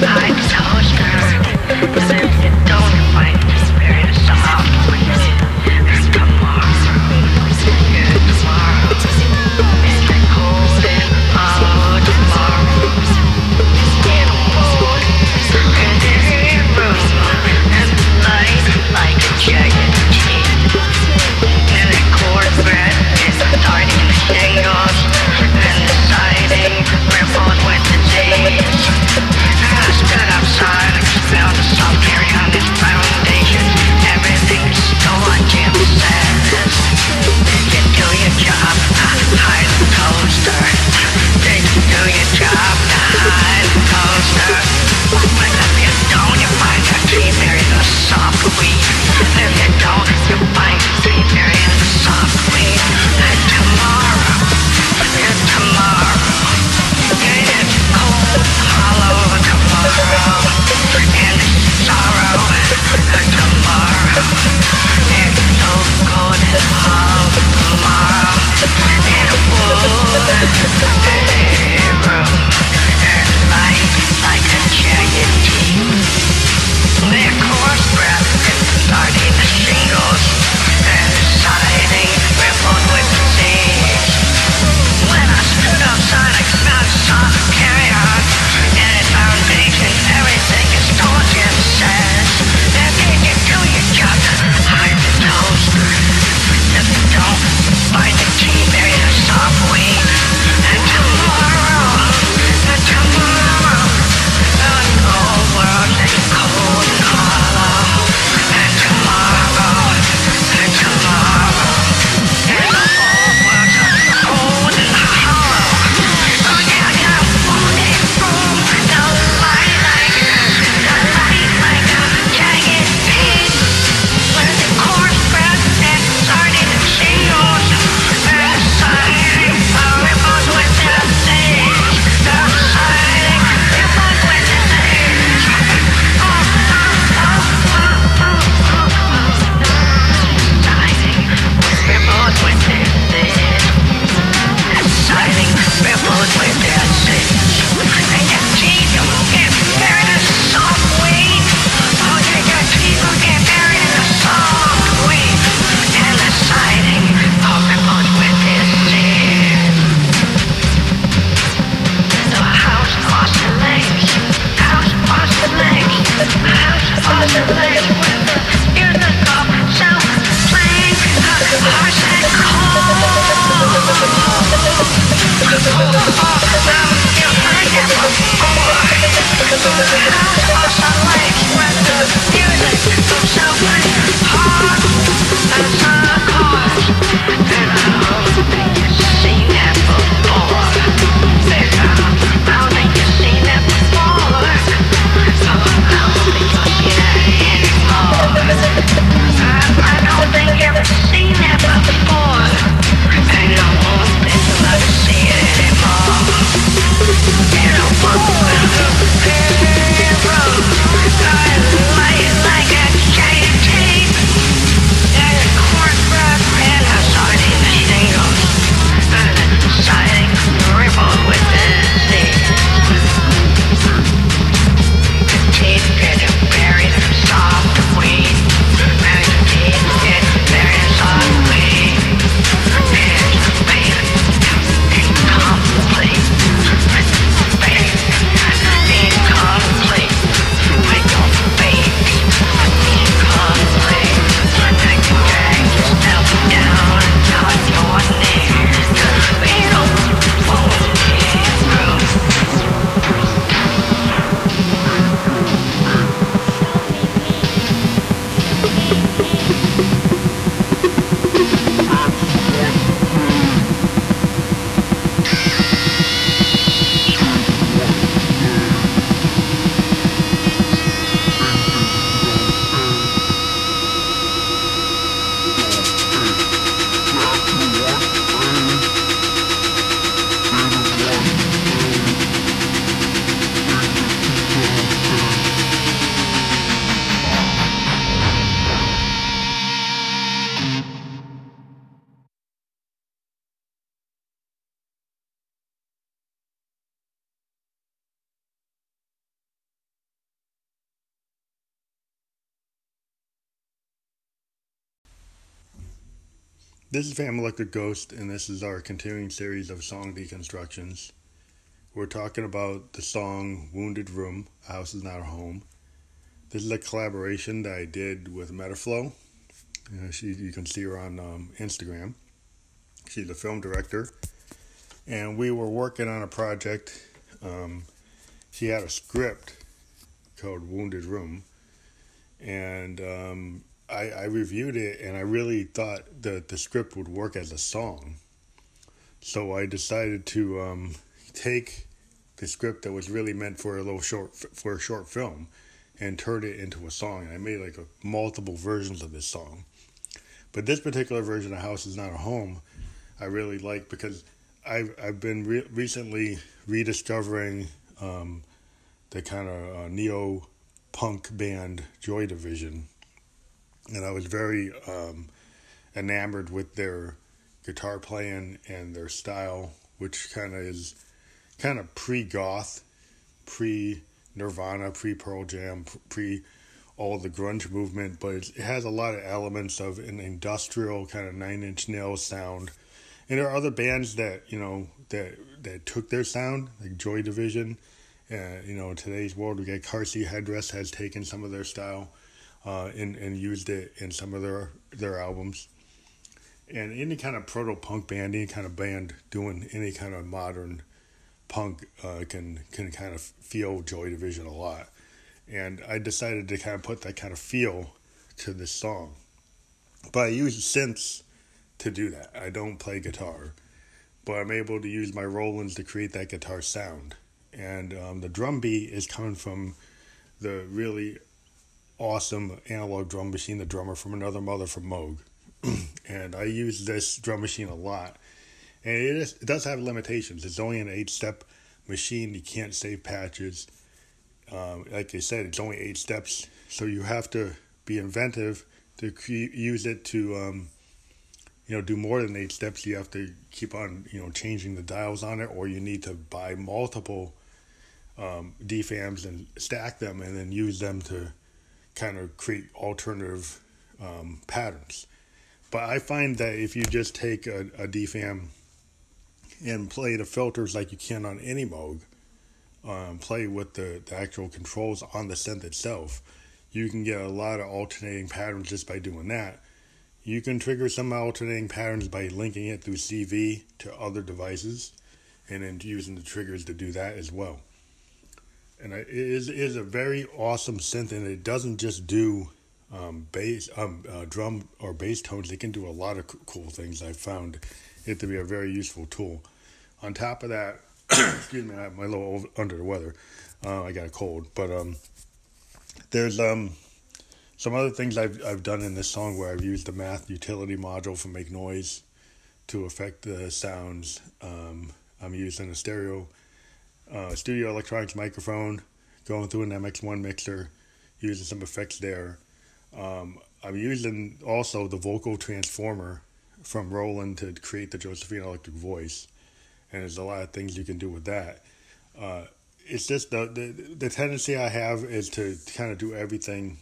like a This is Phantom Electric Ghost, and this is our continuing series of song deconstructions. We're talking about the song Wounded Room, A House is Not a Home. This is a collaboration that I did with Metaflow. Uh, she, you can see her on um, Instagram. She's a film director. And we were working on a project. Um, she had a script called Wounded Room. And um, I, I reviewed it and I really thought that the script would work as a song. So I decided to um, take the script that was really meant for a little short for a short film and turn it into a song. And I made like a, multiple versions of this song. But this particular version of House is Not a Home, I really like because I've I've been re- recently rediscovering um, the kind of uh, neo punk band Joy Division and I was very um, enamored with their guitar playing and their style, which kind of is kind of pre goth, pre Nirvana, pre Pearl Jam, pre all the grunge movement, but it has a lot of elements of an industrial kind of Nine Inch Nails sound. And there are other bands that you know that that took their sound, like Joy Division. Uh, you know, today's world, we get Car Seat Headrest has taken some of their style uh, and and used it in some of their their albums. And any kind of proto punk band, any kind of band doing any kind of modern punk uh, can can kind of feel Joy Division a lot. And I decided to kind of put that kind of feel to this song. But I use synths to do that. I don't play guitar, but I'm able to use my Rolands to create that guitar sound. And um, the drum beat is coming from the really awesome analog drum machine, the drummer from another mother from Moog. and I use this drum machine a lot. And it, is, it does have limitations. It's only an eight step machine. You can't save patches. Um, like I said, it's only eight steps. So you have to be inventive to use it to, um, you know, do more than eight steps. You have to keep on, you know, changing the dials on it, or you need to buy multiple um, DFAMs and stack them and then use them to kind of create alternative um, patterns. But I find that if you just take a, a DFAM and play the filters like you can on any Moog, um, play with the, the actual controls on the synth itself, you can get a lot of alternating patterns just by doing that. You can trigger some alternating patterns by linking it through CV to other devices and then using the triggers to do that as well and it is is a very awesome synth, and it doesn't just do um, bass, um, uh, drum or bass tones. It can do a lot of cool things. I found it to be a very useful tool. On top of that, excuse me, I'm a little under the weather. Uh, I got a cold, but um, there's um, some other things I've I've done in this song where I've used the math utility module for make noise to affect the sounds. Um, I'm using a stereo uh, studio electronics microphone, going through an MX1 mixer, using some effects there. Um, I'm using also the vocal transformer from Roland to create the Josephine electric voice, and there's a lot of things you can do with that. Uh, it's just the, the the tendency I have is to kind of do everything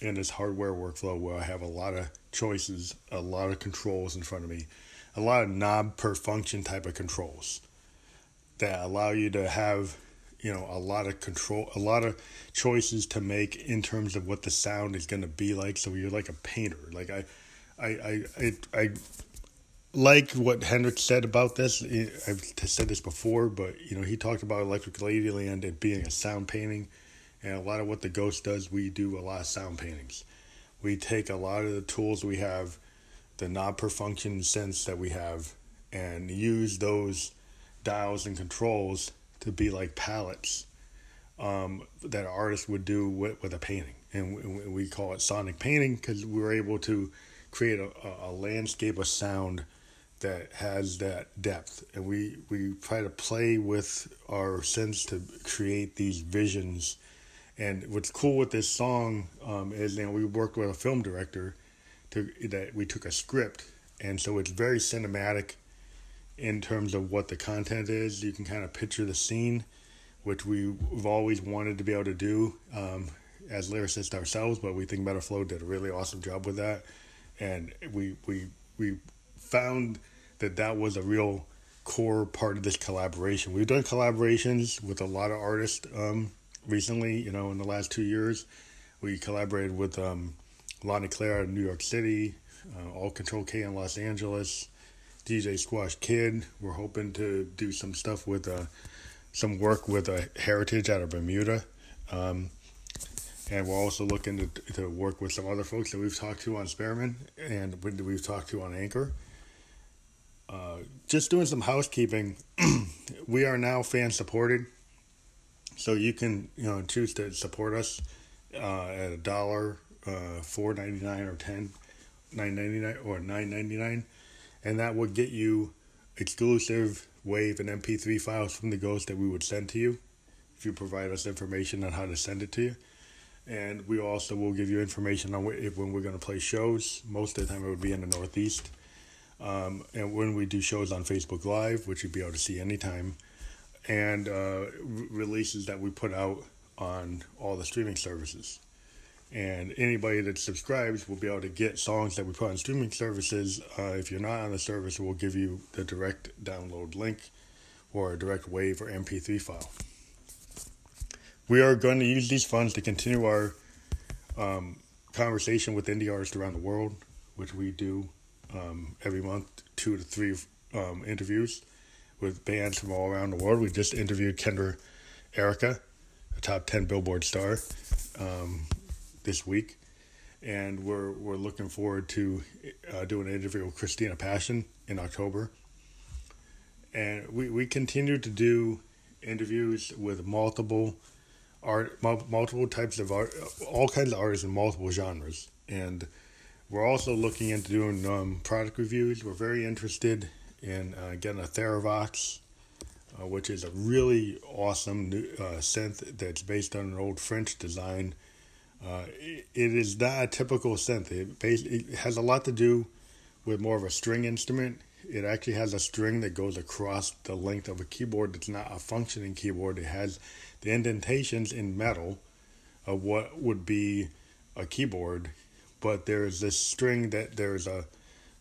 in this hardware workflow where I have a lot of choices, a lot of controls in front of me, a lot of knob per function type of controls that allow you to have you know a lot of control a lot of choices to make in terms of what the sound is going to be like so you're like a painter like i i i i, I like what Hendrix said about this. I've said this before, but you know he talked about Electric Ladyland it being a sound painting, and a lot of what the Ghost does, we do a lot of sound paintings. We take a lot of the tools we have, the knob per function synths that we have, and use those dials and controls to be like palettes um, that an artist would do with, with a painting. And we, call it sonic painting because we were able to create a, a landscape of sound that has that depth. And we, we try to play with our synths to create these visions. And what's cool with this song um, is know, we worked with a film director to that we took a script and so it's very cinematic in terms of what the content is. You can kind of picture the scene, which we've always wanted to be able to do um, as lyricists ourselves, but we think Metaflow did a really awesome job with that. And we, we, we found that that was a real core part of this collaboration. We've done collaborations with a lot of artists um, recently, you know, in the last two years. We collaborated with um, Claire in New York City, uh, All Control K in Los Angeles, DJ Squash Kid. We're hoping to do some stuff with uh, some work with a uh, Heritage out of Bermuda. Um, and we're also looking to, to work with some other folks that we've talked to on Spreaker and we've talked to on Anchor. Uh, just doing some housekeeping. we are now fan supported, so you can you know choose to support us uh, at a dollar, uh, four ninety nine or ten, nine ninety nine or nine ninety nine, and that would get you exclusive wave and MP3 files from the Ghost that we would send to you if you provide us information on how to send it to you. And we also will give you information on when we're going to play shows. Most of the time, it would be in the Northeast. Um, and when we do shows on Facebook Live, which you'd be able to see anytime, and uh, re- releases that we put out on all the streaming services. And anybody that subscribes will be able to get songs that we put on streaming services. Uh, if you're not on the service, we'll give you the direct download link or a direct wave or MP3 file. We are going to use these funds to continue our um, conversation with indie artists around the world, which we do um, every month, two to three um, interviews with bands from all around the world. We just interviewed Kendra Erika, a top 10 Billboard star, um, this week. And we're, we're looking forward to uh, doing an interview with Christina Passion in October. And we, we continue to do interviews with multiple art, multiple types of art, all kinds of artists in multiple genres, and we're also looking into doing um, product reviews. We're very interested in uh, getting a Therevox. uh, which is a really awesome new, uh, synth that's based on an old French design. Uh, it, is not a typical synth. It, it has a lot to do with more of a string instrument. It actually has a string that goes across the length of a keyboard. It's not a functioning keyboard. It has the indentations in metal of what would be a keyboard, but there's this string that there's a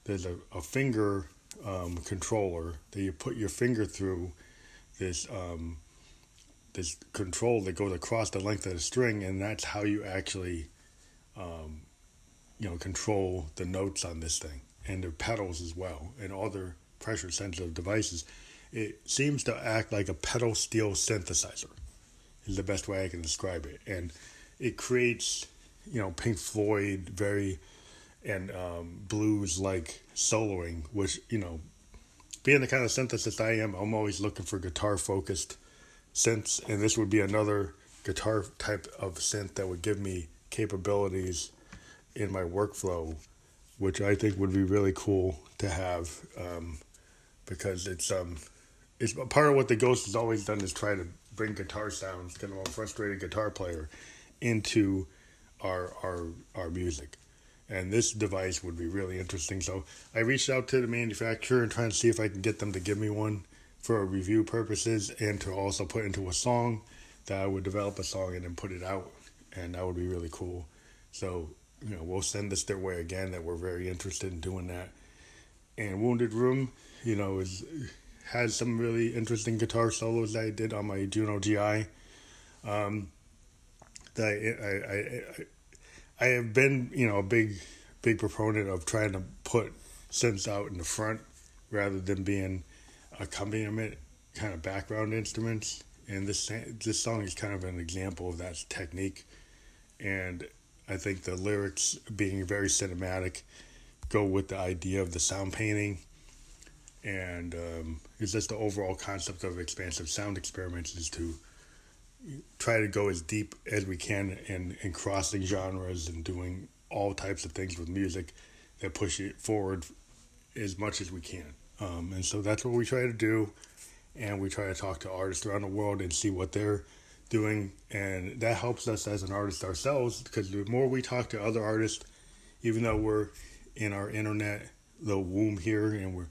there's a, a finger um, controller that you put your finger through this um, this control that goes across the length of the string, and that's how you actually um, you know control the notes on this thing and the pedals as well and other pressure sensitive devices. It seems to act like a pedal steel synthesizer is the best way I can describe it. And it creates, you know, Pink Floyd very and um, blues like soloing, which, you know, being the kind of synthesist I am, I'm always looking for guitar focused synths, and this would be another guitar type of synth that would give me capabilities in my workflow, which I think would be really cool to have, um, because it's um, it's part of what the Ghost has always done is try to bring guitar sounds, kind of a frustrated guitar player, into our our our music. And this device would be really interesting. So I reached out to the manufacturer and trying to see if I can get them to give me one for review purposes and to also put into a song that I would develop a song and then put it out. And that would be really cool. So, you know, we'll send this their way again that we're very interested in doing that. And Wounded Room, you know, is has some really interesting guitar solos that I did on my Juno GI. Um, that I, I, I, I have been, you know, a big, big proponent of trying to put synths out in the front rather than being accompaniment kind of background instruments. And this this song is kind of an example of that technique. And I think the lyrics being very cinematic go with the idea of the sound painting and um, it's just the overall concept of expansive sound experiments is to try to go as deep as we can in, in crossing genres and doing all types of things with music that push it forward as much as we can. Um, and so that's what we try to do. And we try to talk to artists around the world and see what they're doing. And that helps us as an artist ourselves because the more we talk to other artists, even though we're in our internet little womb here and we're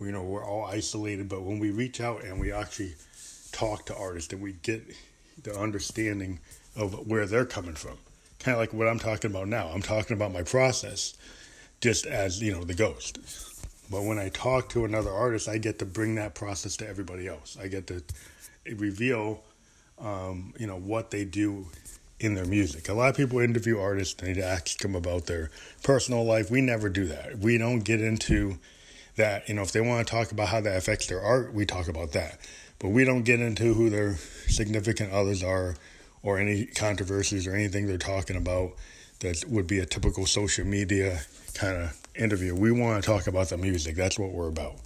you know we're all isolated but when we reach out and we actually talk to artists and we get the understanding of where they're coming from kind of like what i'm talking about now i'm talking about my process just as you know the ghost But when I talk to another artist, I get to bring that process to everybody else. I get to reveal, um, you know, what they do in their music. A lot of people interview artists and they ask them about their personal life. We never do that. We don't get into that. You know, if they want to talk about how that affects their art, we talk about that. But we don't get into who their significant others are or any controversies or anything they're talking about that would be a typical social media kind of interview. We want to talk about the music. That's what we're about.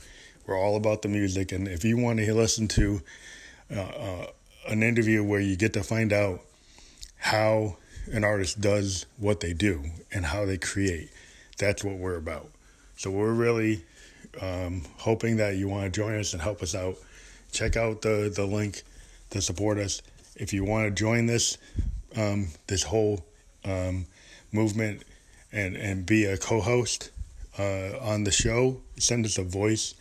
We're all about the music. And if you want to listen to uh, uh, an interview where you get to find out how an artist does what they do and how they create, that's what we're about. So we're really um, hoping that you want to join us and help us out. Check out the, the link to support us. If you want to join this um, this whole um, movement and and be a co-host uh, on the show, send us a voice